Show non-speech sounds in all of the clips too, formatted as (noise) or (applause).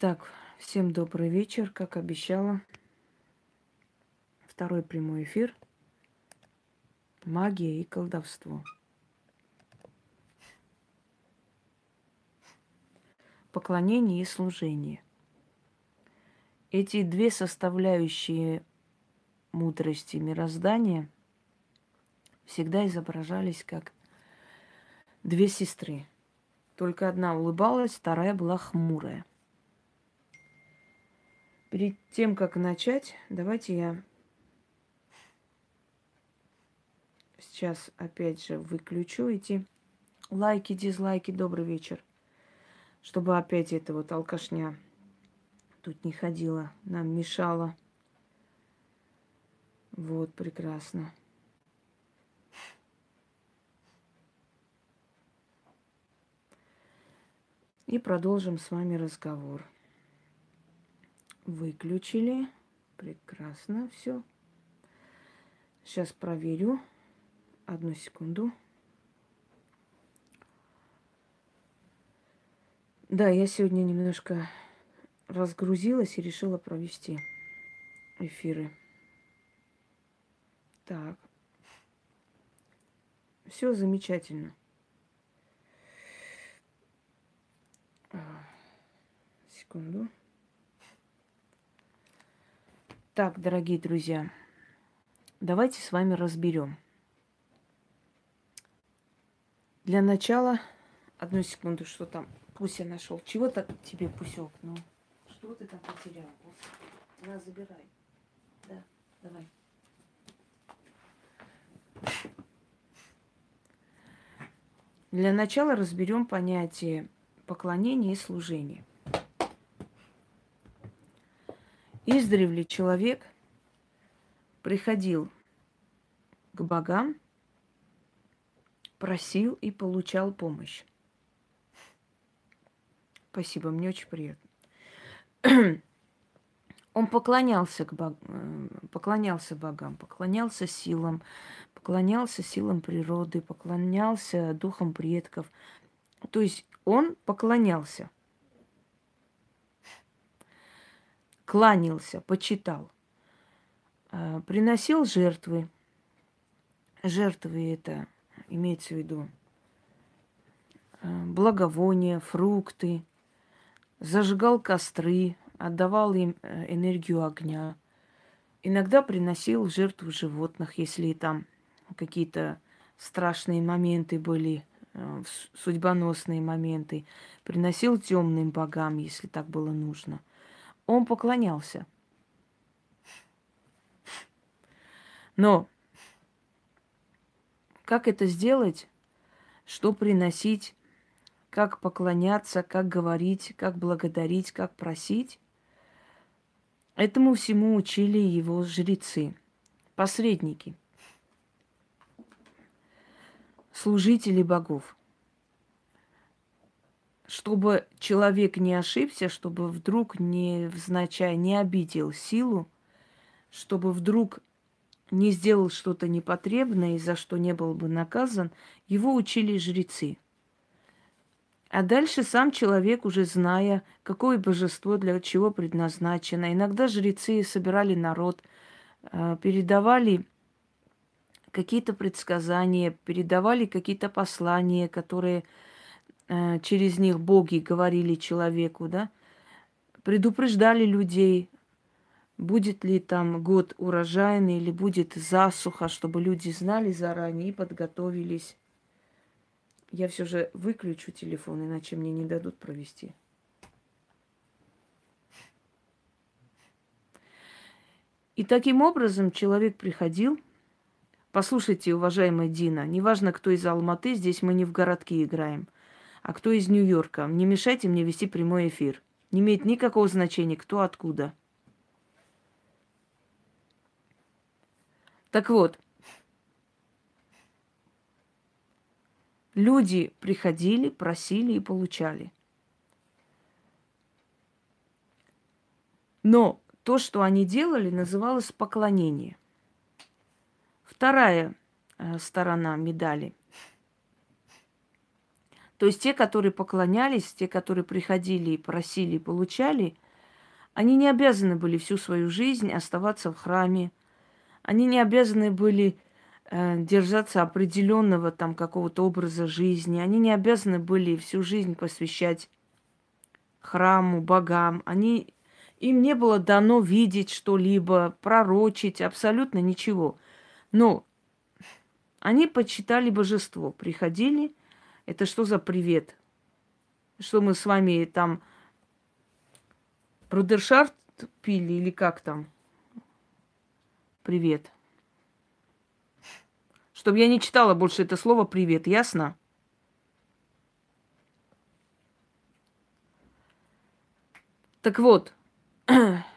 Так, всем добрый вечер, как обещала. Второй прямой эфир. Магия и колдовство. Поклонение и служение. Эти две составляющие мудрости мироздания всегда изображались как две сестры. Только одна улыбалась, вторая была хмурая. Перед тем, как начать, давайте я сейчас опять же выключу эти лайки, дизлайки. Добрый вечер. Чтобы опять эта вот алкашня тут не ходила, нам мешала. Вот, прекрасно. И продолжим с вами разговор. Выключили. Прекрасно все. Сейчас проверю. Одну секунду. Да, я сегодня немножко разгрузилась и решила провести эфиры. Так. Все замечательно. А, секунду. Так, дорогие друзья, давайте с вами разберем. Для начала, одну секунду, что там Пуся нашел. Чего так тебе, Пусек? Ну, что ты там потерял? На, забирай. Да, давай. Для начала разберем понятие поклонения и служения. Издревле человек приходил к богам, просил и получал помощь. Спасибо, мне очень приятно. (clears throat) Он поклонялся, к бог... Э, поклонялся богам, поклонялся силам, поклонялся силам природы, поклонялся духам предков. То есть он поклонялся, кланялся, почитал, э, приносил жертвы. Жертвы это имеется в виду э, благовония, фрукты, зажигал костры, отдавал им э, энергию огня. Иногда приносил жертву животных, если там какие-то страшные моменты были, э, судьбоносные моменты. Приносил темным богам, если так было нужно. Он поклонялся. Но как это сделать, что приносить как поклоняться, как говорить, как благодарить, как просить. Этому всему учили его жрецы, посредники, служители богов. Чтобы человек не ошибся, чтобы вдруг не взначай не обидел силу, чтобы вдруг не сделал что-то непотребное, и за что не был бы наказан, его учили жрецы – а дальше сам человек, уже зная, какое божество для чего предназначено. Иногда жрецы собирали народ, э, передавали какие-то предсказания, передавали какие-то послания, которые через них боги говорили человеку, да, предупреждали людей, будет ли там год урожайный или будет засуха, чтобы люди знали заранее и подготовились. Я все же выключу телефон, иначе мне не дадут провести. И таким образом человек приходил. Послушайте, уважаемая Дина, неважно, кто из Алматы, здесь мы не в городке играем, а кто из Нью-Йорка. Не мешайте мне вести прямой эфир. Не имеет никакого значения, кто откуда. Так вот, Люди приходили, просили и получали. Но то, что они делали, называлось поклонение. Вторая э, сторона медали. То есть те, которые поклонялись, те, которые приходили и просили и получали, они не обязаны были всю свою жизнь оставаться в храме. Они не обязаны были э, держаться определенного там какого-то образа жизни. Они не обязаны были всю жизнь посвящать храму, богам. Они, им не было дано видеть что-либо, пророчить, абсолютно ничего. Но они почитали божество, приходили, это что за привет? Что мы с вами там брудершафт пили или как там? Привет. Чтобы я не читала больше это слово привет, ясно? Так вот, (clears throat)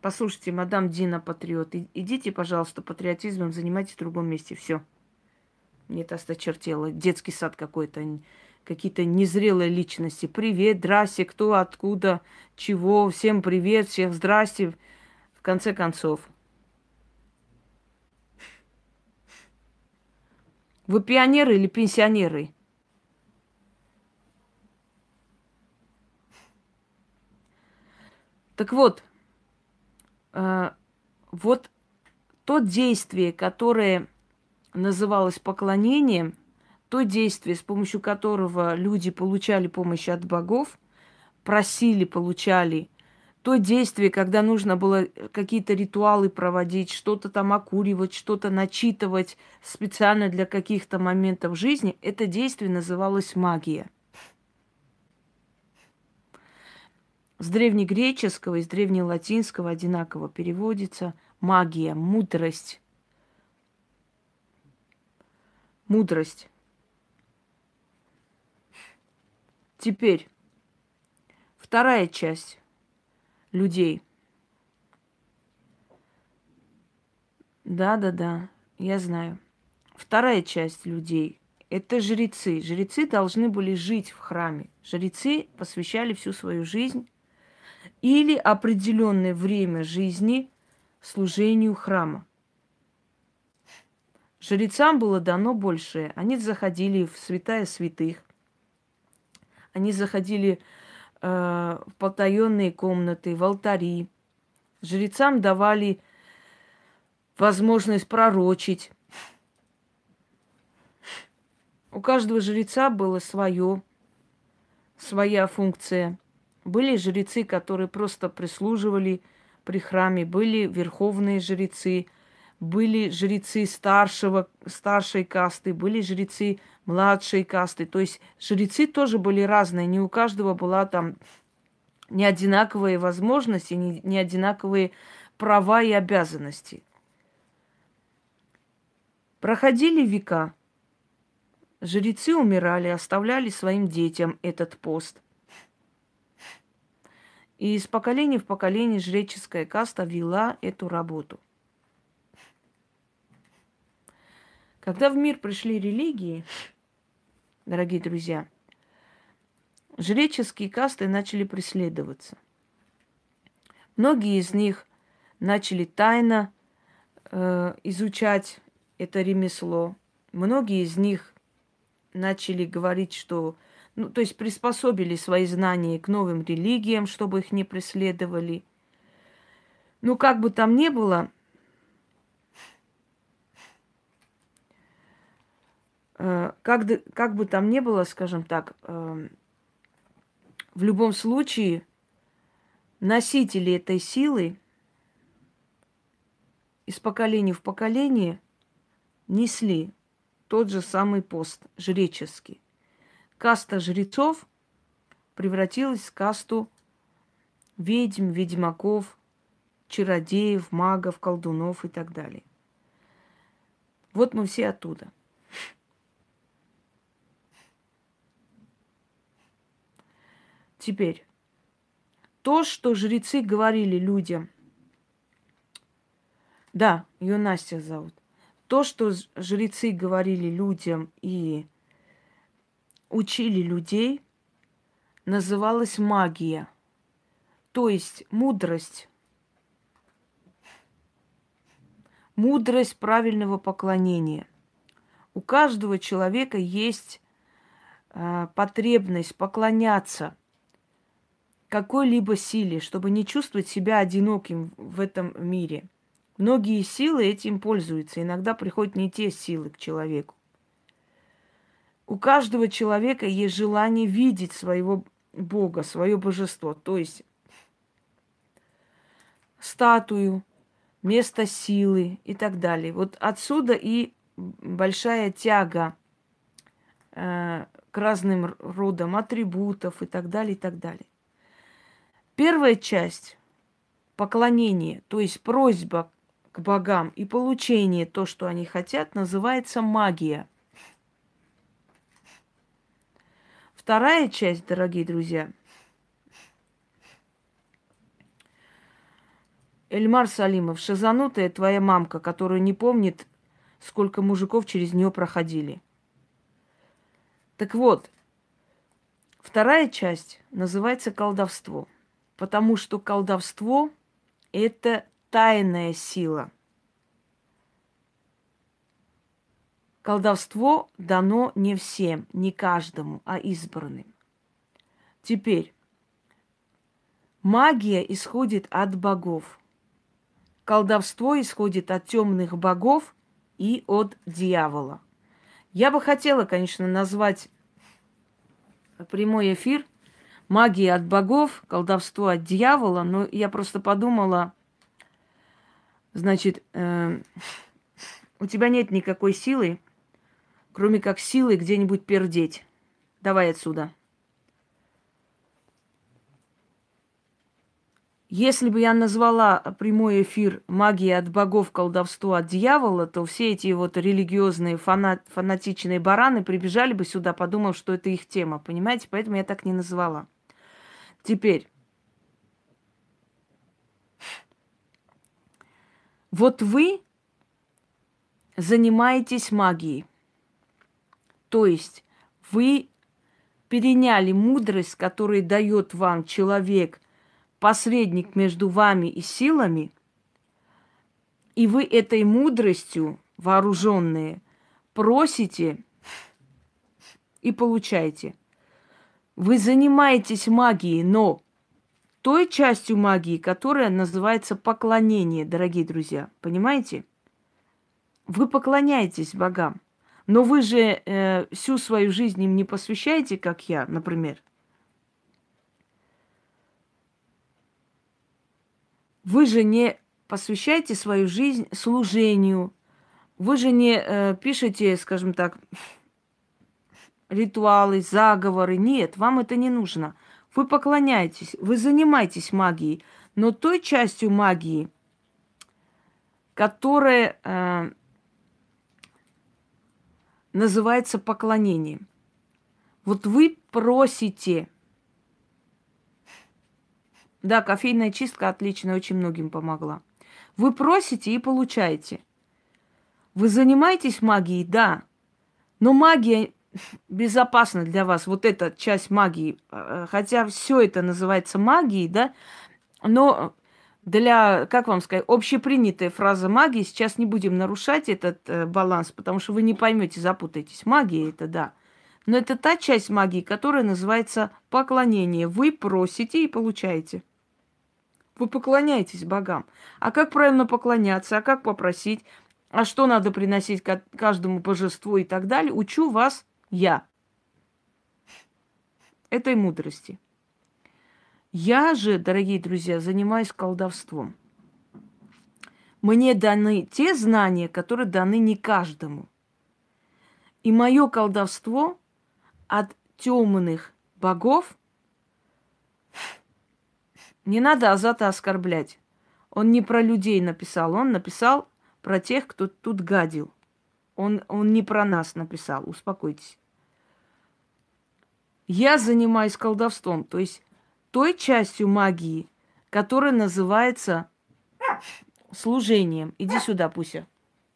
Послушайте, мадам Дина Патриот, идите, пожалуйста, патриотизмом занимайтесь в другом месте. Все. Мне это осточертело. Детский сад какой-то, какие-то незрелые личности. Привет, здрасте, кто, откуда, чего, всем привет, всех здрасте. В конце концов. Вы пионеры или пенсионеры? Так вот, вот то действие, которое называлось поклонением, то действие, с помощью которого люди получали помощь от богов, просили, получали, то действие, когда нужно было какие-то ритуалы проводить, что-то там окуривать, что-то начитывать специально для каких-то моментов жизни, это действие называлось магия – С древнегреческого и с древнелатинского одинаково переводится магия, мудрость. Мудрость. Теперь вторая часть людей. Да, да, да, я знаю. Вторая часть людей – это жрецы. Жрецы должны были жить в храме. Жрецы посвящали всю свою жизнь или определенное время жизни служению храма. Жрецам было дано большее. Они заходили в святая святых. Они заходили э, в потаенные комнаты, в алтари. Жрецам давали возможность пророчить. У каждого жреца было свое, своя функция – были жрецы, которые просто прислуживали при храме, были верховные жрецы, были жрецы старшего, старшей касты, были жрецы младшей касты. То есть жрецы тоже были разные, не у каждого была там не одинаковые возможности, не, не одинаковые права и обязанности. Проходили века. Жрецы умирали, оставляли своим детям этот пост – и из поколения в поколение жреческая каста вела эту работу. Когда в мир пришли религии, дорогие друзья, жреческие касты начали преследоваться. Многие из них начали тайно э, изучать это ремесло. Многие из них начали говорить, что ну, то есть приспособили свои знания к новым религиям, чтобы их не преследовали. Ну, как бы там ни было, э, как, как бы там ни было, скажем так, э, в любом случае носители этой силы из поколения в поколение несли тот же самый пост жреческий каста жрецов превратилась в касту ведьм, ведьмаков, чародеев, магов, колдунов и так далее. Вот мы все оттуда. Теперь, то, что жрецы говорили людям, да, ее Настя зовут, то, что жрецы говорили людям и учили людей, называлась магия, то есть мудрость. Мудрость правильного поклонения. У каждого человека есть э, потребность поклоняться какой-либо силе, чтобы не чувствовать себя одиноким в этом мире. Многие силы этим пользуются. Иногда приходят не те силы к человеку. У каждого человека есть желание видеть своего Бога, свое божество. То есть статую, место силы и так далее. Вот отсюда и большая тяга э, к разным родам атрибутов и так далее, и так далее. Первая часть поклонение, то есть просьба к богам и получение то, что они хотят, называется магия. Вторая часть, дорогие друзья, Эльмар Салимов, шазанутая твоя мамка, которая не помнит, сколько мужиков через нее проходили. Так вот, вторая часть называется колдовство, потому что колдовство – это тайная сила. Колдовство дано не всем, не каждому, а избранным. Теперь, магия исходит от богов – колдовство исходит от темных богов и от дьявола. Я бы хотела, конечно, назвать прямой эфир магия от богов, колдовство от дьявола, но я просто подумала, значит, э, (laughs) у тебя нет никакой силы, кроме как силы где-нибудь пердеть. Давай отсюда. Если бы я назвала прямой эфир магия от богов, колдовство от дьявола, то все эти вот религиозные фанат, фанатичные бараны прибежали бы сюда, подумав, что это их тема. Понимаете? Поэтому я так не назвала. Теперь. Вот вы занимаетесь магией. То есть вы переняли мудрость, которую дает вам человек – посредник между вами и силами, и вы этой мудростью, вооруженные, просите и получаете. Вы занимаетесь магией, но той частью магии, которая называется поклонение, дорогие друзья. Понимаете? Вы поклоняетесь богам. Но вы же э, всю свою жизнь им не посвящаете, как я, например. Вы же не посвящаете свою жизнь служению. Вы же не э, пишете, скажем так, ритуалы, заговоры. Нет, вам это не нужно. Вы поклоняетесь, вы занимаетесь магией, но той частью магии, которая э, называется поклонением. Вот вы просите – да, кофейная чистка отлично, очень многим помогла. Вы просите и получаете. Вы занимаетесь магией, да. Но магия безопасна для вас. Вот эта часть магии. Э, хотя все это называется магией, да. Но для, как вам сказать, общепринятая фраза магии, сейчас не будем нарушать этот э, баланс, потому что вы не поймете, запутаетесь. Магия это да. Но это та часть магии, которая называется поклонение. Вы просите и получаете. Вы поклоняетесь богам. А как правильно поклоняться, а как попросить, а что надо приносить каждому божеству и так далее, учу вас я. Этой мудрости. Я же, дорогие друзья, занимаюсь колдовством. Мне даны те знания, которые даны не каждому. И мое колдовство от темных богов не надо Азата оскорблять. Он не про людей написал, он написал про тех, кто тут гадил. Он, он не про нас написал, успокойтесь. Я занимаюсь колдовством, то есть той частью магии, которая называется служением. Иди сюда, Пуся.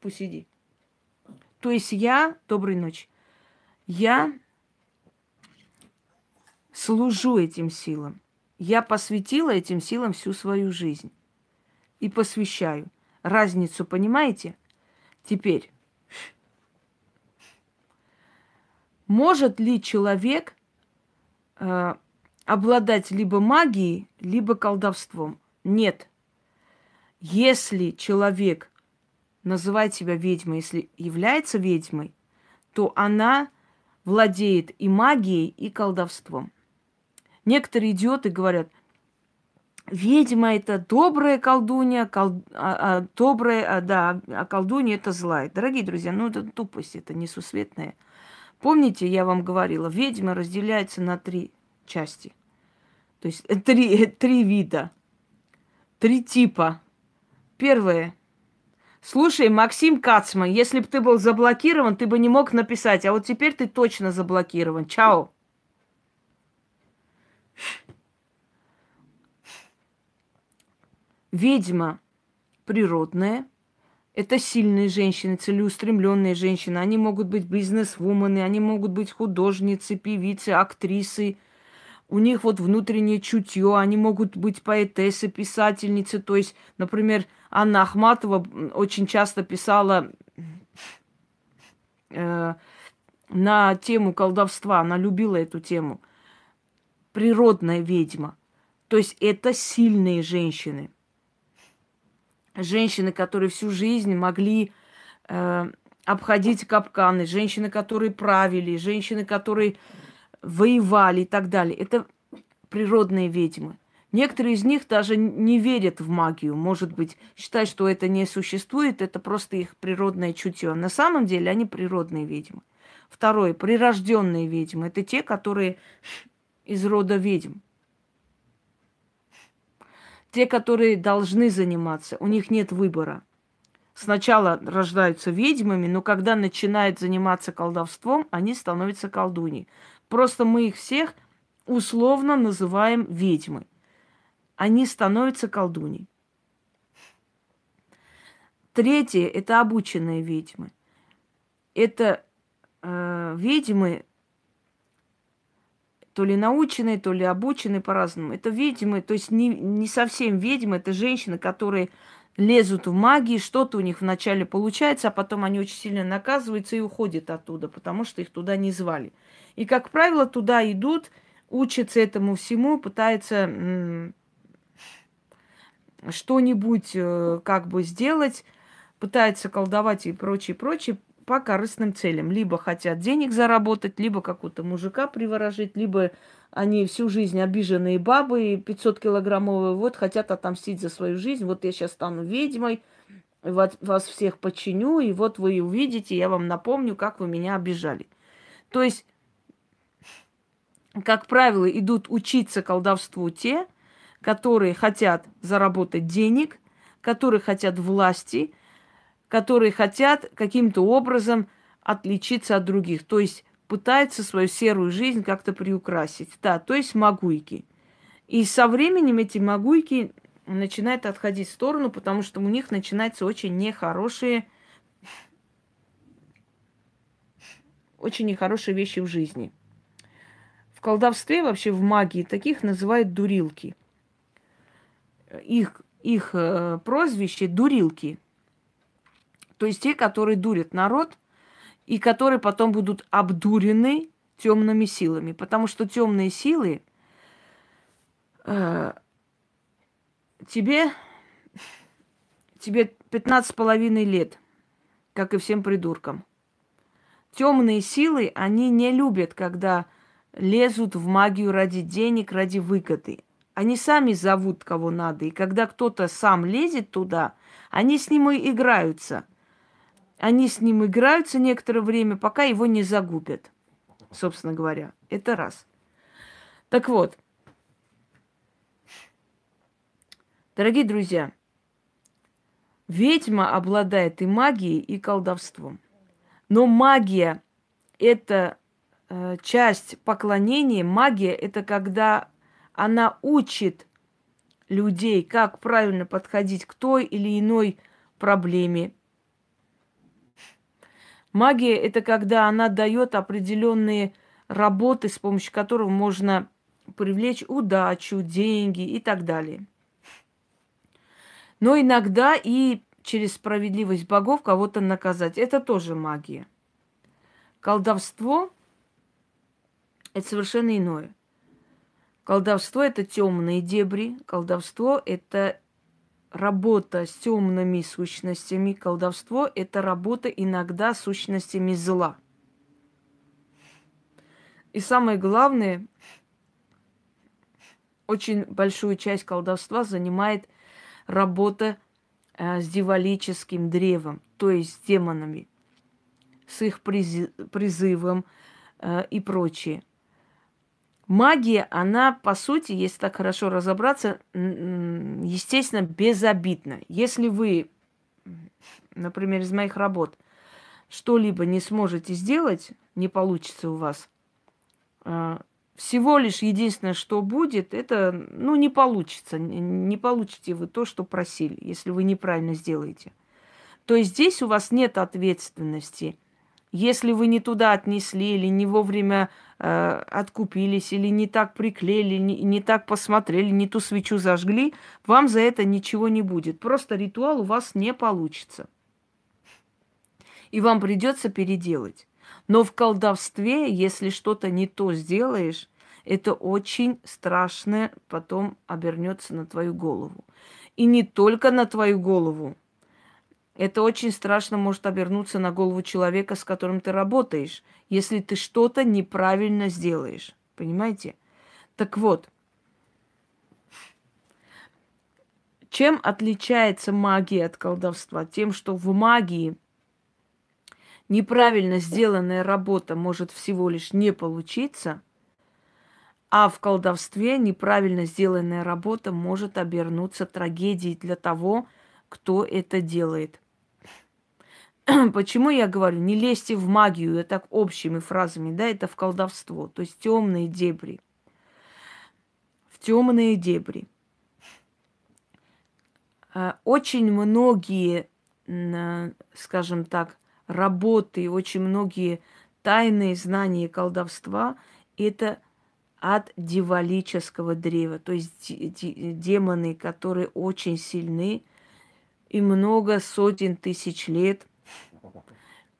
Пусть иди. То есть я, доброй ночи, я служу этим силам. Я посвятила этим силам всю свою жизнь. И посвящаю. Разницу понимаете? Теперь. Может ли человек э, обладать либо магией, либо колдовством? Нет. Если человек называет себя ведьмой, если является ведьмой, то она владеет и магией, и колдовством. Некоторые идиоты говорят, ведьма это добрая колдунья, кол... а, а, добрая, а, да, а колдунья это злая. Дорогие друзья, ну это тупость, это несусветная. Помните, я вам говорила, ведьма разделяется на три части. То есть э, три, три вида, три типа. Первое. Слушай, Максим Кацман, если бы ты был заблокирован, ты бы не мог написать, а вот теперь ты точно заблокирован. Чао. Ведьма природная. Это сильные женщины, целеустремленные женщины. Они могут быть бизнес-вумены, они могут быть художницы, певицы, актрисы. У них вот внутреннее чутье, они могут быть поэтессы, писательницы. То есть, например, Анна Ахматова очень часто писала э, на тему колдовства. Она любила эту тему. Природная ведьма. То есть это сильные женщины женщины, которые всю жизнь могли э, обходить капканы, женщины, которые правили, женщины, которые воевали и так далее. Это природные ведьмы. Некоторые из них даже не верят в магию, может быть, считают, что это не существует, это просто их природное чутье. На самом деле они природные ведьмы. Второе, прирожденные ведьмы. Это те, которые из рода ведьм те, которые должны заниматься, у них нет выбора. Сначала рождаются ведьмами, но когда начинают заниматься колдовством, они становятся колдуньей. Просто мы их всех условно называем ведьмы. Они становятся колдуньей. Третье – это обученные ведьмы. Это э, ведьмы, то ли наученные, то ли обученные по-разному. Это ведьмы, то есть не, не совсем ведьмы, это женщины, которые лезут в магии, что-то у них вначале получается, а потом они очень сильно наказываются и уходят оттуда, потому что их туда не звали. И, как правило, туда идут, учатся этому всему, пытаются что-нибудь э, как бы сделать, пытаются колдовать и прочее, прочее, по корыстным целям. Либо хотят денег заработать, либо какого-то мужика приворожить, либо они всю жизнь обиженные бабы, 500 килограммовые, вот хотят отомстить за свою жизнь. Вот я сейчас стану ведьмой, вас всех подчиню, и вот вы увидите, я вам напомню, как вы меня обижали. То есть, как правило, идут учиться колдовству те, которые хотят заработать денег, которые хотят власти – которые хотят каким-то образом отличиться от других. То есть пытаются свою серую жизнь как-то приукрасить. Да, то есть магуйки. И со временем эти магуйки начинают отходить в сторону, потому что у них начинаются очень нехорошие, очень нехорошие вещи в жизни. Колдовстве, вообще в магии, таких называют дурилки. Их, их э, прозвище дурилки – то есть те, которые дурят народ, и которые потом будут обдурены темными силами. Потому что темные силы э, тебе, тебе 15 с половиной лет, как и всем придуркам. Темные силы, они не любят, когда лезут в магию ради денег, ради выгоды. Они сами зовут кого надо. И когда кто-то сам лезет туда, они с ним и играются – они с ним играются некоторое время, пока его не загубят, собственно говоря. Это раз. Так вот, дорогие друзья, ведьма обладает и магией, и колдовством. Но магия – это часть поклонения. Магия – это когда она учит людей, как правильно подходить к той или иной проблеме, Магия это когда она дает определенные работы, с помощью которых можно привлечь удачу, деньги и так далее. Но иногда и через справедливость богов кого-то наказать. Это тоже магия. Колдовство это совершенно иное. Колдовство это темные дебри, колдовство это работа с темными сущностями, колдовство это работа иногда с сущностями зла. И самое главное, очень большую часть колдовства занимает работа э, с дьяволическим древом, то есть с демонами, с их призывом э, и прочее. Магия, она, по сути, если так хорошо разобраться, естественно, безобидна. Если вы, например, из моих работ что-либо не сможете сделать, не получится у вас, э, всего лишь единственное, что будет, это, ну, не получится. Не получите вы то, что просили, если вы неправильно сделаете. То есть здесь у вас нет ответственности. Если вы не туда отнесли, или не вовремя э, откупились, или не так приклеили, не, не так посмотрели, не ту свечу зажгли, вам за это ничего не будет. Просто ритуал у вас не получится. И вам придется переделать. Но в колдовстве, если что-то не то сделаешь, это очень страшно потом обернется на твою голову. И не только на твою голову. Это очень страшно может обернуться на голову человека, с которым ты работаешь, если ты что-то неправильно сделаешь. Понимаете? Так вот, чем отличается магия от колдовства? Тем, что в магии неправильно сделанная работа может всего лишь не получиться, а в колдовстве неправильно сделанная работа может обернуться трагедией для того, кто это делает. (clears throat) Почему я говорю, не лезьте в магию, это так общими фразами, да, это в колдовство, то есть темные дебри. В темные дебри. А, очень многие, скажем так, работы, очень многие тайные знания колдовства – это от дивалического древа, то есть демоны, которые очень сильны и много сотен тысяч лет,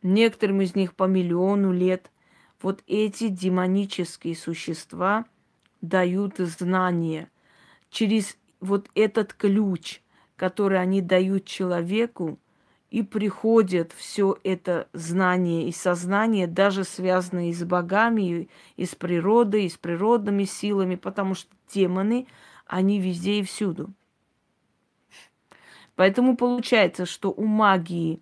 некоторым из них по миллиону лет. Вот эти демонические существа дают знания через вот этот ключ, который они дают человеку, и приходит все это знание и сознание, даже связанные с богами, и с природой, и с природными силами, потому что демоны, они везде и всюду. Поэтому получается, что у магии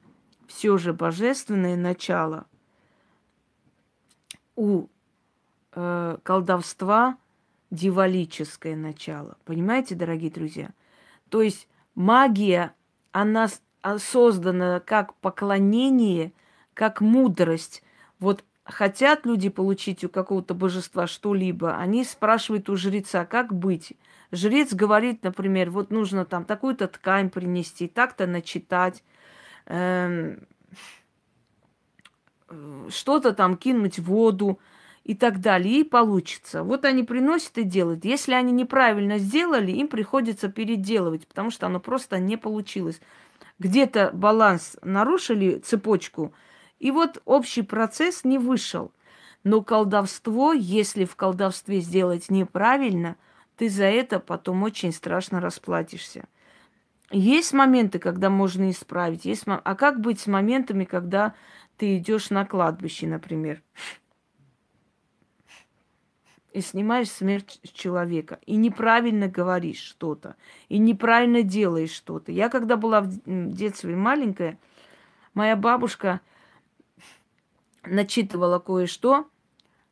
все же божественное начало, у э, колдовства дивалическое начало. Понимаете, дорогие друзья? То есть магия, она а, создано как поклонение, как мудрость. Вот хотят люди получить у какого-то божества что-либо, они спрашивают у жреца, как быть. Жрец говорит, например, вот нужно там такую-то ткань принести, так-то начитать, что-то там кинуть в воду и так далее, и получится. Вот они приносят и делают. Если они неправильно сделали, им приходится переделывать, потому что оно просто не получилось где-то баланс нарушили, цепочку, и вот общий процесс не вышел. Но колдовство, если в колдовстве сделать неправильно, ты за это потом очень страшно расплатишься. Есть моменты, когда можно исправить, есть, а как быть с моментами, когда ты идешь на кладбище, например? и снимаешь смерть человека, и неправильно говоришь что-то, и неправильно делаешь что-то. Я когда была в детстве маленькая, моя бабушка начитывала кое-что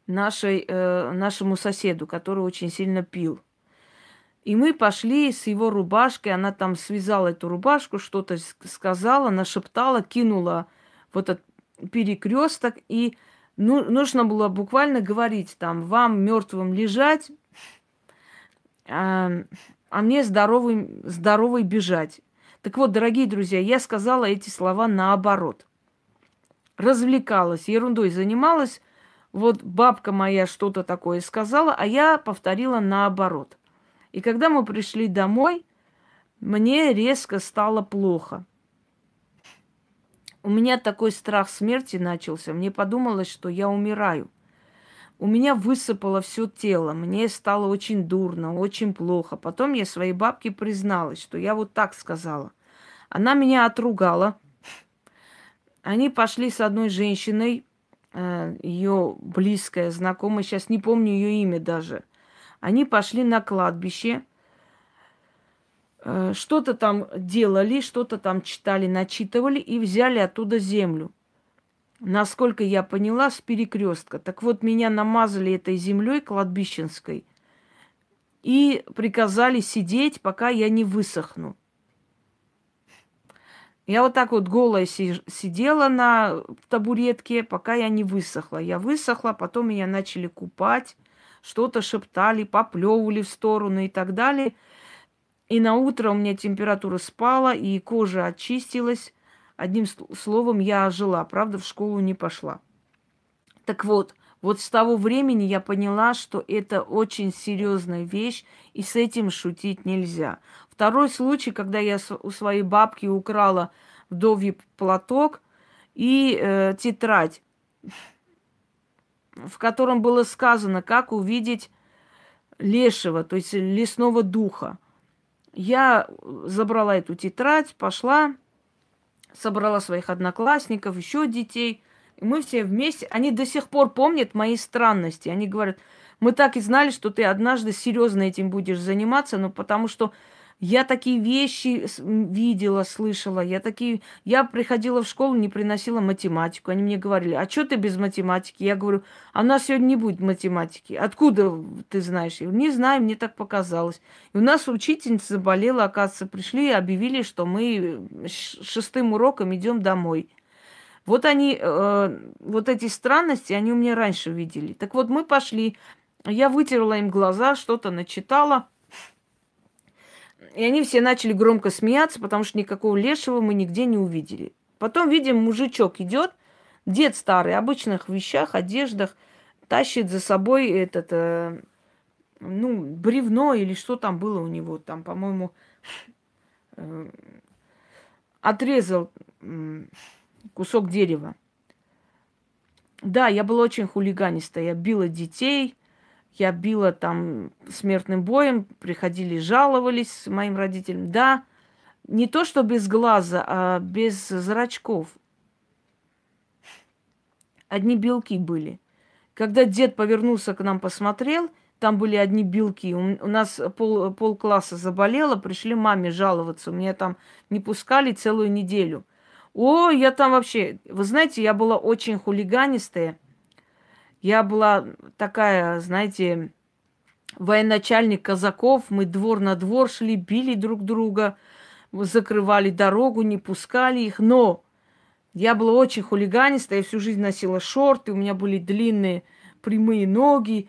нашей, э, нашему соседу, который очень сильно пил. И мы пошли с его рубашкой, она там связала эту рубашку, что-то сказала, нашептала, кинула вот этот перекресток и ну, нужно было буквально говорить там, вам мертвым лежать, а, а мне здоровый, здоровый бежать. Так вот, дорогие друзья, я сказала эти слова наоборот. Развлекалась, ерундой занималась. Вот бабка моя что-то такое сказала, а я повторила наоборот. И когда мы пришли домой, мне резко стало плохо у меня такой страх смерти начался. Мне подумалось, что я умираю. у меня высыпало все тело, мне стало очень дурно, очень плохо. Потом я своей бабке призналась, что я вот так сказала. Она меня отругала. Они пошли с одной женщиной, э, ее близкая, знакомая, сейчас не помню ее имя даже. Они пошли на кладбище, э, что-то там делали, что-то там читали, начитывали и взяли оттуда землю насколько я поняла, с перекрестка. Так вот, меня намазали этой землей кладбищенской и приказали сидеть, пока я не высохну. Я вот так вот голая сидела на табуретке, пока я не высохла. Я высохла, потом меня начали купать, что-то шептали, поплевывали в сторону и так далее. И на утро у меня температура спала, и кожа очистилась. Одним словом, я ожила, правда, в школу не пошла. Так вот, вот с того времени я поняла, что это очень серьезная вещь, и с этим шутить нельзя. Второй случай, когда я у своей бабки украла вдовий платок и э, тетрадь, в котором было сказано, как увидеть лешего, то есть лесного духа. Я забрала эту тетрадь, пошла, собрала своих одноклассников, еще детей. И мы все вместе, они до сих пор помнят мои странности. Они говорят, мы так и знали, что ты однажды серьезно этим будешь заниматься, но потому что я такие вещи видела, слышала. Я такие... Я приходила в школу, не приносила математику. Они мне говорили, а что ты без математики? Я говорю, а у нас сегодня не будет математики. Откуда ты знаешь? Не знаю, мне так показалось. И у нас учительница заболела, оказывается, пришли и объявили, что мы шестым уроком идем домой. Вот они, э, вот эти странности, они у меня раньше видели. Так вот, мы пошли, я вытерла им глаза, что-то начитала – и они все начали громко смеяться, потому что никакого лешего мы нигде не увидели. Потом видим, мужичок идет, дед старый, в обычных вещах, одеждах, тащит за собой этот, э, ну, бревно или что там было у него, там, по-моему, э, отрезал кусок дерева. Да, я была очень хулиганистая, я била детей, я била там смертным боем, приходили, жаловались моим родителям. Да, не то что без глаза, а без зрачков. Одни белки были. Когда дед повернулся к нам, посмотрел, там были одни белки. У, нас пол, пол класса заболело, пришли маме жаловаться. Меня там не пускали целую неделю. О, я там вообще... Вы знаете, я была очень хулиганистая. Я была такая, знаете, военачальник казаков. Мы двор на двор шли, били друг друга, закрывали дорогу, не пускали их. Но я была очень хулиганистая, я всю жизнь носила шорты, у меня были длинные прямые ноги.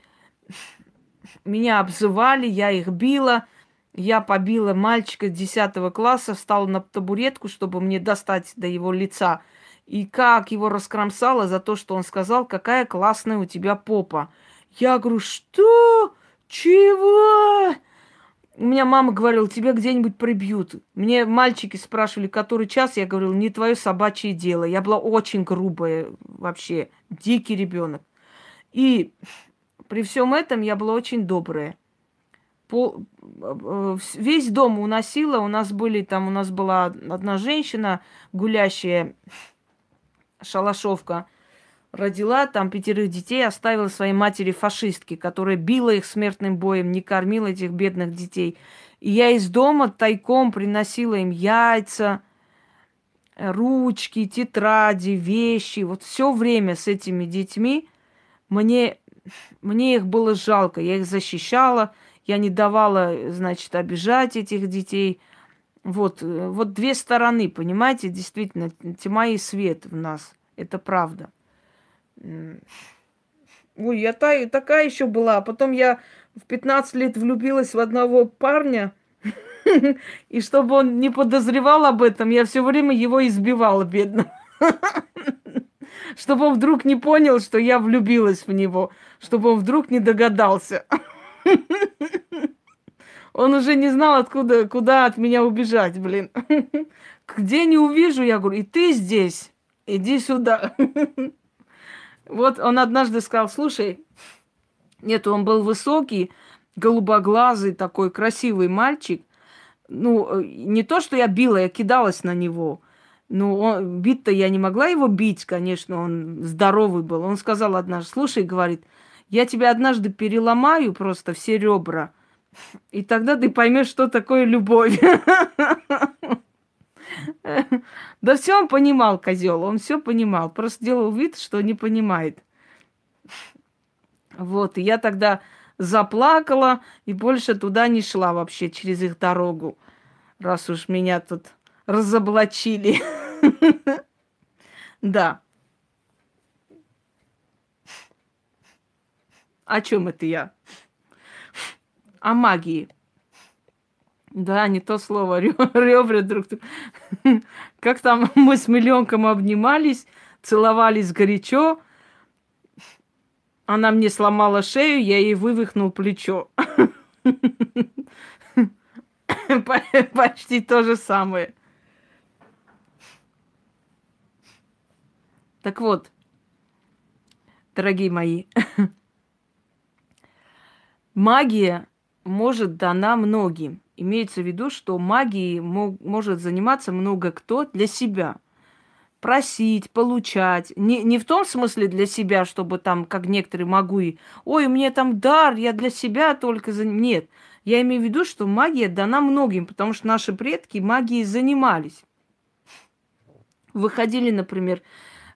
Меня обзывали, я их била. Я побила мальчика 10 класса, встала на табуретку, чтобы мне достать до его лица – и как его раскромсало за то, что он сказал, какая классная у тебя попа. Я говорю, что? Чего? У меня мама говорила, тебя где-нибудь прибьют. Мне мальчики спрашивали, который час, я говорила, не твое собачье дело. Я была очень грубая вообще, дикий ребенок. И при всем этом я была очень добрая. По, э, весь дом уносила. У нас были там, у нас была одна женщина гулящая шалашовка, родила там пятерых детей, оставила своей матери фашистки, которая била их смертным боем, не кормила этих бедных детей. И я из дома тайком приносила им яйца, ручки, тетради, вещи. Вот все время с этими детьми мне, мне их было жалко. Я их защищала, я не давала, значит, обижать этих детей – вот, э, вот две стороны, понимаете, действительно, тьма и свет в нас. Это правда. Ой, я та, такая еще была. А потом я в 15 лет влюбилась в одного парня. (laughs) И чтобы он не подозревал об этом, я все время его избивала, бедно. (laughs) Чтобы он вдруг не понял, что я влюбилась в него. Чтобы он вдруг не догадался. (laughs) Он уже не знал, откуда, куда от меня убежать, блин. (laughs) Где не увижу, я говорю, и ты здесь, иди сюда. (laughs) Вот он однажды сказал, слушай, Нет, он был высокий, голубоглазый, такой красивый мальчик. Ну, не то, что я била, я кидалась на него. Ну, бить-то я не могла его бить, конечно, он здоровый был. Он сказал однажды, слушай, говорит, я тебя однажды переломаю просто все ребра, и тогда ты поймешь, что такое любовь. Да все он понимал, козел, он все понимал, просто делал вид, что не понимает. Вот, и я тогда заплакала и больше туда не шла вообще через их дорогу, раз уж меня тут разоблачили. (laughs) Да. О чем это я? О магии. Да, не то слово, (laughs) ребра друг друга. (laughs) Как там (laughs) мы с миллионком обнимались, целовались горячо. Она мне сломала шею, я ей вывихнул плечо. Почти то же самое. Так вот, дорогие мои, магия может дана многим. Имеется в виду, что магией мог, может заниматься много кто для себя. Просить, получать. Не, не в том смысле для себя, чтобы там, как некоторые могу и, ой, меня там дар, я для себя только за... Нет. Я имею в виду, что магия дана многим, потому что наши предки магией занимались. Выходили, например,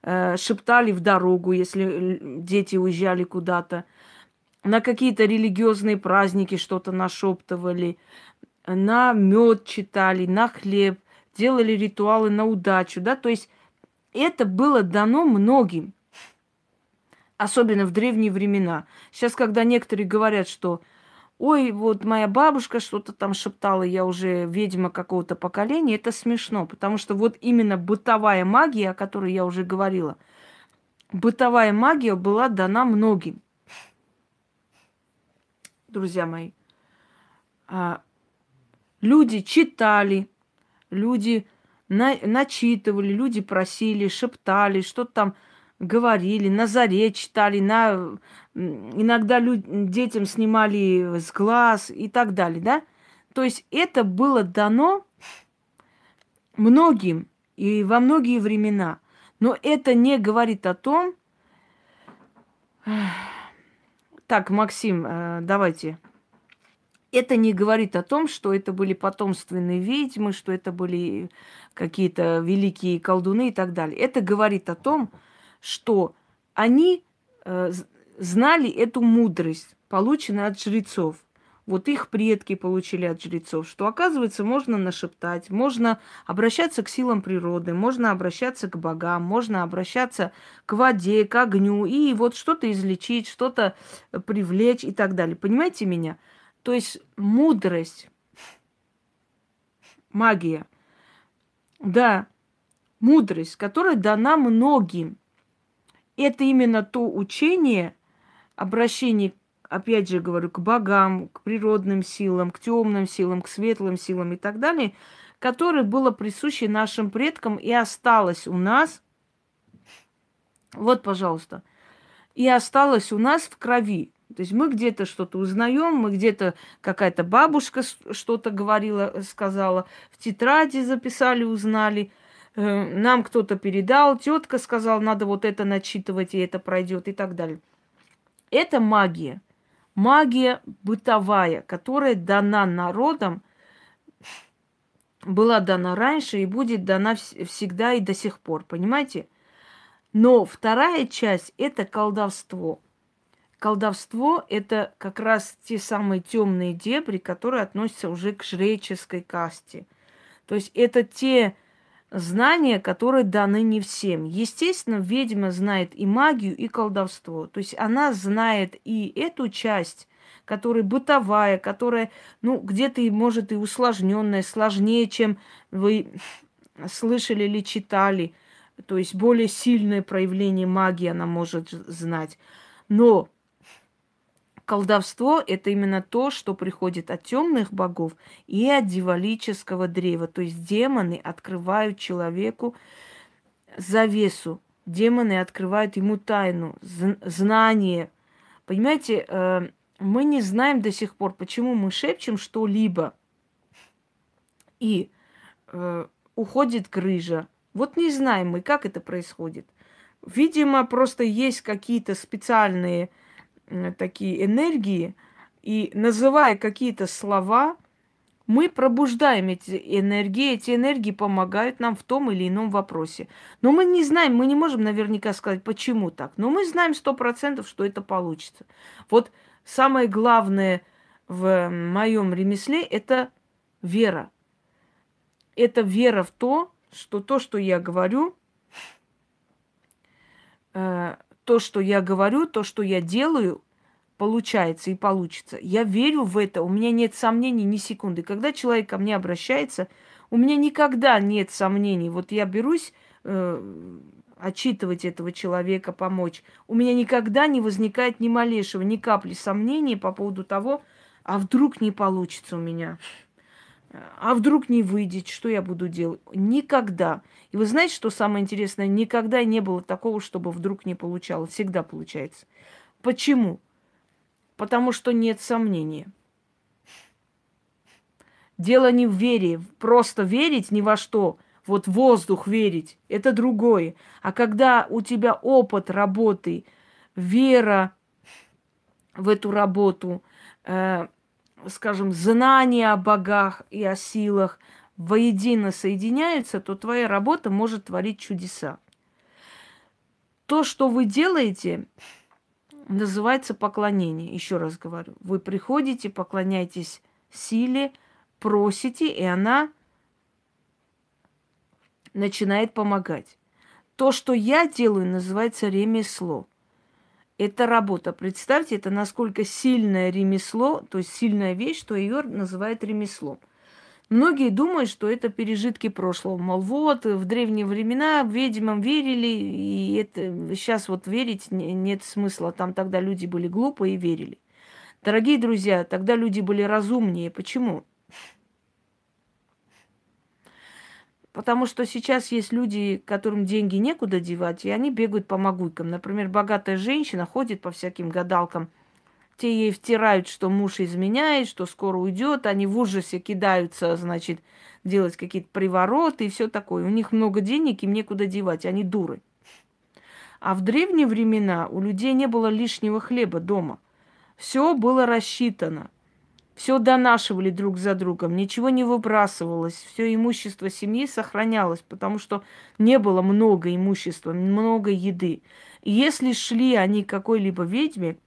э, шептали в дорогу, если дети уезжали куда-то, на какие-то религиозные праздники что-то нашептывали, на мед читали, на хлеб, делали ритуалы на удачу, да, то есть это было дано многим, особенно в древние времена. Сейчас, когда некоторые говорят, что ой, вот моя бабушка что-то там шептала, я уже ведьма какого-то поколения, это смешно, потому что вот именно бытовая магия, о которой я уже говорила, бытовая магия была дана многим. Друзья мои, а, Люди читали, люди на, начитывали, люди просили, шептали, что-то там говорили, на заре читали, на, иногда люд, детям снимали с глаз и так далее, да? То есть это было дано многим и во многие времена. Но это не говорит о том... Так, Максим, э, давайте это не говорит о том, что это были потомственные ведьмы, что это были какие-то великие колдуны и так далее. Это говорит о том, что они э, знали эту мудрость, полученную от жрецов. Вот их предки получили от жрецов, что, оказывается, можно нашептать, можно обращаться к силам природы, можно обращаться к богам, можно обращаться к воде, к огню, и вот что-то излечить, что-то привлечь и так далее. Понимаете меня? То есть мудрость, магия, да, мудрость, которая дана многим. Это именно то учение, обращение, опять же говорю, к богам, к природным силам, к темным силам, к светлым силам и так далее, которое было присуще нашим предкам и осталось у нас. Вот, пожалуйста. И осталось у нас в крови. То есть мы где-то что-то узнаем, мы где-то какая-то бабушка что-то говорила, сказала, в тетради записали, узнали, э, нам кто-то передал, тетка сказала, надо вот это начитывать, и это пройдет, и так далее. Это магия. Магия бытовая, которая дана народам, была дана раньше и будет дана всегда и до сих пор, понимаете? Но вторая часть – это колдовство – колдовство – это как раз те самые темные дебри, которые относятся уже к жреческой касте. То есть это те знания, которые даны не всем. Естественно, ведьма знает и магию, и колдовство. То есть она знает и эту часть, которая бытовая, которая, ну, где-то, может, и усложненная, сложнее, чем вы слышали или читали. То есть более сильное проявление магии она может знать. Но колдовство – это именно то, что приходит от темных богов и от дьяволического древа. То есть демоны открывают человеку завесу, демоны открывают ему тайну, знание, Понимаете, э, мы не знаем до сих пор, почему мы шепчем что-либо. И э, уходит грыжа. Вот не знаем мы, как это происходит. Видимо, просто есть какие-то специальные э, такие энергии, и называя какие-то слова, мы пробуждаем эти энергии, эти энергии помогают нам в том или ином вопросе. Но мы не знаем, мы не можем наверняка сказать, почему так. Но мы знаем сто процентов, что это получится. Вот самое главное в моем ремесле – это вера. Это вера в то, что то, что я говорю, э, то, что я говорю, то, что я делаю, получается и получится. Я верю в это, у меня нет сомнений ни секунды. Когда человек ко мне обращается, у меня никогда нет сомнений. Вот я берусь э, отчитывать этого человека, помочь. У меня никогда не возникает ни малейшего, ни капли сомнений по поводу того, а вдруг не получится у меня. А вдруг не выйдет, что я буду делать? Никогда. И вы знаете, что самое интересное? Никогда не было такого, чтобы вдруг не получалось. Всегда получается. Почему? Потому что нет сомнения. Дело не в вере. Просто верить ни во что. Вот воздух верить – это другое. А когда у тебя опыт работы, вера в эту работу, э, скажем, знания о богах и о силах воедино соединяются, то твоя работа может творить чудеса. То, что вы делаете, называется поклонение. Еще раз говорю, вы приходите, поклоняетесь силе, просите, и она начинает помогать. То, что я делаю, называется ремесло. Это работа. Представьте, это насколько сильное ремесло, то есть сильная вещь, что ее называют ремеслом. Многие думают, что это пережитки прошлого. Мол, вот, в древние времена ведьмам верили, и это сейчас вот верить нет смысла. Там тогда люди были глупые и верили. Дорогие друзья, тогда люди были разумнее. Почему? Потому что сейчас есть люди, которым деньги некуда девать, и они бегают по могуйкам. Например, богатая женщина ходит по всяким гадалкам – те ей втирают, что муж изменяет, что скоро уйдет. Они в ужасе кидаются, значит, делать какие-то привороты и все такое. У них много денег, им некуда девать, они дуры. А в древние времена у людей не было лишнего хлеба дома. Все было рассчитано. Все донашивали друг за другом, ничего не выбрасывалось, все имущество семьи сохранялось, потому что не было много имущества, много еды. И если шли они какой-либо ведьме,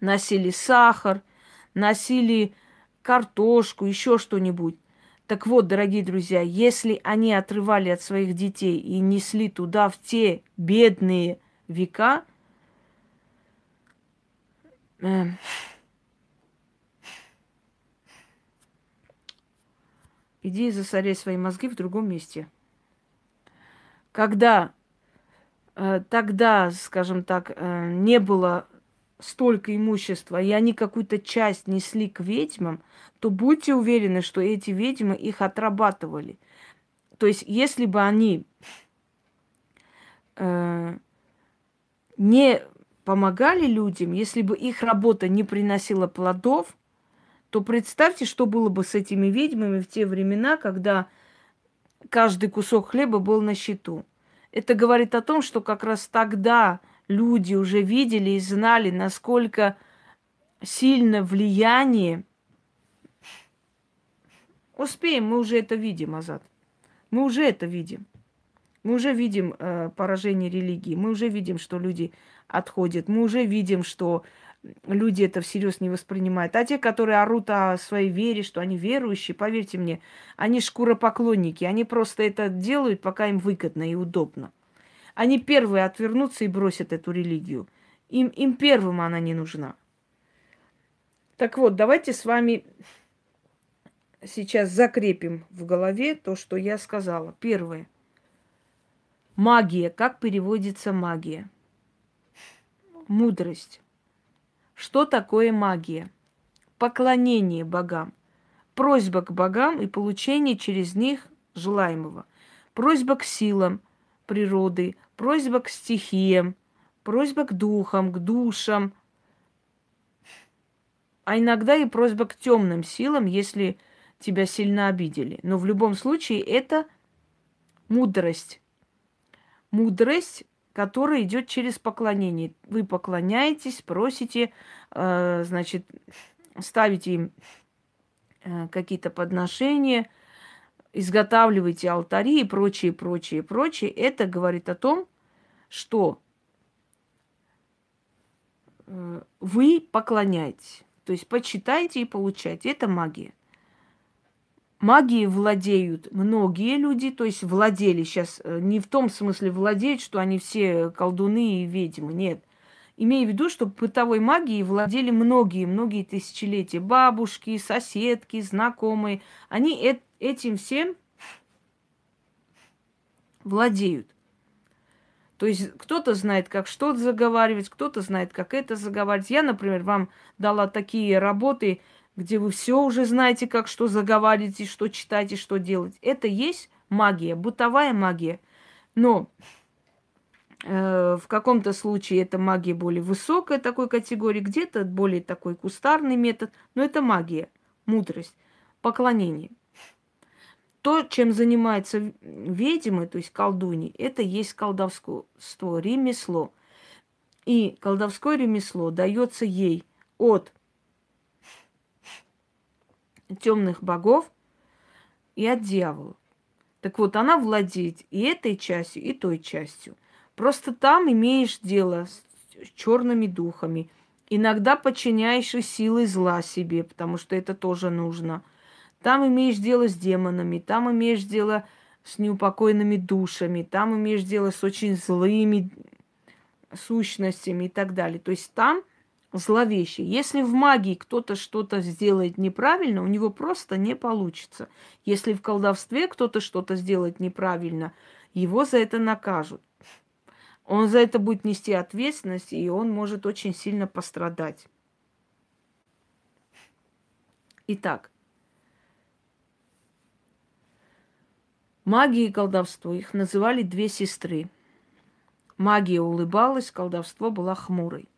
носили сахар, носили картошку, еще что-нибудь. Так вот, дорогие друзья, если они отрывали от своих детей и несли туда в те бедные века, э, иди засоряй свои мозги в другом месте. Когда э, тогда, скажем так, э, не было столько имущества, и они какую-то часть несли к ведьмам, то будьте уверены, что эти ведьмы их отрабатывали. То есть, если бы они э, не помогали людям, если бы их работа не приносила плодов, то представьте, что было бы с этими ведьмами в те времена, когда каждый кусок хлеба был на счету. Это говорит о том, что как раз тогда люди уже видели и знали, насколько сильно влияние. Успеем, мы уже это видим, Азат. Мы уже это видим. Мы уже видим э, поражение религии. Мы уже видим, что люди отходят. Мы уже видим, что люди это всерьез не воспринимают. А те, которые орут о своей вере, что они верующие, поверьте мне, они шкуропоклонники. Они просто это делают, пока им выгодно и удобно. Они первые отвернутся и бросят эту религию. Им, им первым она не нужна. Так вот, давайте с вами сейчас закрепим в голове то, что я сказала. Первое. Магия. Как переводится магия? Мудрость. Что такое магия? Поклонение богам. Просьба к богам и получение через них желаемого. Просьба к силам природы, просьба к стихиям, просьба к духам, к душам, а иногда и просьба к темным силам, если тебя сильно обидели. Но в любом случае это мудрость. Мудрость, которая идет через поклонение. Вы поклоняетесь, просите, э, значит, ставите им э, какие-то подношения, изготавливаете алтари и прочее, прочее, прочее. Это говорит о том, что э, вы поклоняетесь. То есть почитайте и получайте. Это магия. Магией владеют многие люди, то есть владели сейчас э, не в том смысле владеют, что они все колдуны и ведьмы, нет. Имею в виду, что бытовой магией владели многие, многие тысячелетия. Бабушки, соседки, знакомые. Они э- этим всем владеют. То есть кто-то знает, как что-то заговаривать, кто-то знает, как это заговаривать. Я, например, вам дала такие работы, где вы все уже знаете, как что заговаривать, и что читать, и что делать. Это есть магия, бытовая магия. Но э, в каком-то случае это магия более высокая такой категории, где-то более такой кустарный метод, но это магия, мудрость, поклонение. То, чем занимается ведьмы, то есть колдуни, это есть колдовство, ремесло. И колдовское ремесло дается ей от темных богов и от дьявола. Так вот, она владеет и этой частью, и той частью. Просто там имеешь дело с черными духами. Иногда подчиняешь и силой зла себе, потому что это тоже нужно. Там имеешь дело с демонами, там имеешь дело с неупокоенными душами, там имеешь дело с очень злыми сущностями и так далее. То есть там зловещий. Если в магии кто-то что-то сделает неправильно, у него просто не получится. Если в колдовстве кто-то что-то сделает неправильно, его за это накажут. Он за это будет нести ответственность, и он может очень сильно пострадать. Итак, магия и колдовство, их называли две сестры. Магия улыбалась, колдовство была хмурой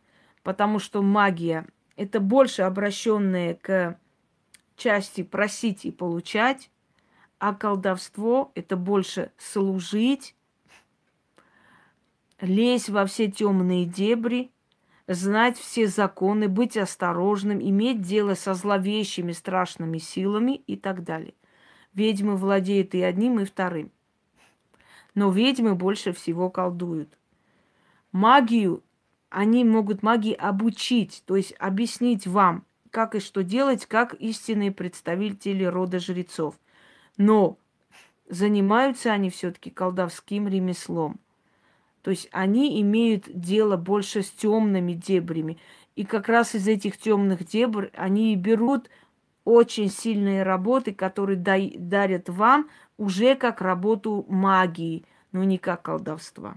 потому что магия – это больше обращенная к части просить и получать, а колдовство – это больше служить, лезть во все темные дебри, знать все законы, быть осторожным, иметь дело со зловещими страшными силами и так далее. Ведьмы владеют и одним, и вторым. Но ведьмы больше всего колдуют. Магию они могут магии обучить, то есть объяснить вам, как и что делать, как истинные представители рода жрецов. Но занимаются они все-таки колдовским ремеслом. То есть они имеют дело больше с темными дебрями. И как раз из этих темных дебр они берут очень сильные работы, которые дарят вам уже как работу магии, но не как колдовства.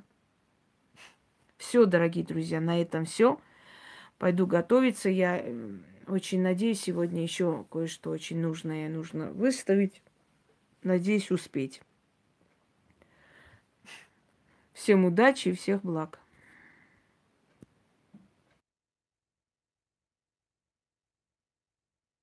Все, дорогие друзья, на этом все. Пойду готовиться. Я очень надеюсь, сегодня еще кое-что очень нужное нужно выставить. Надеюсь успеть. Всем удачи и всех благ.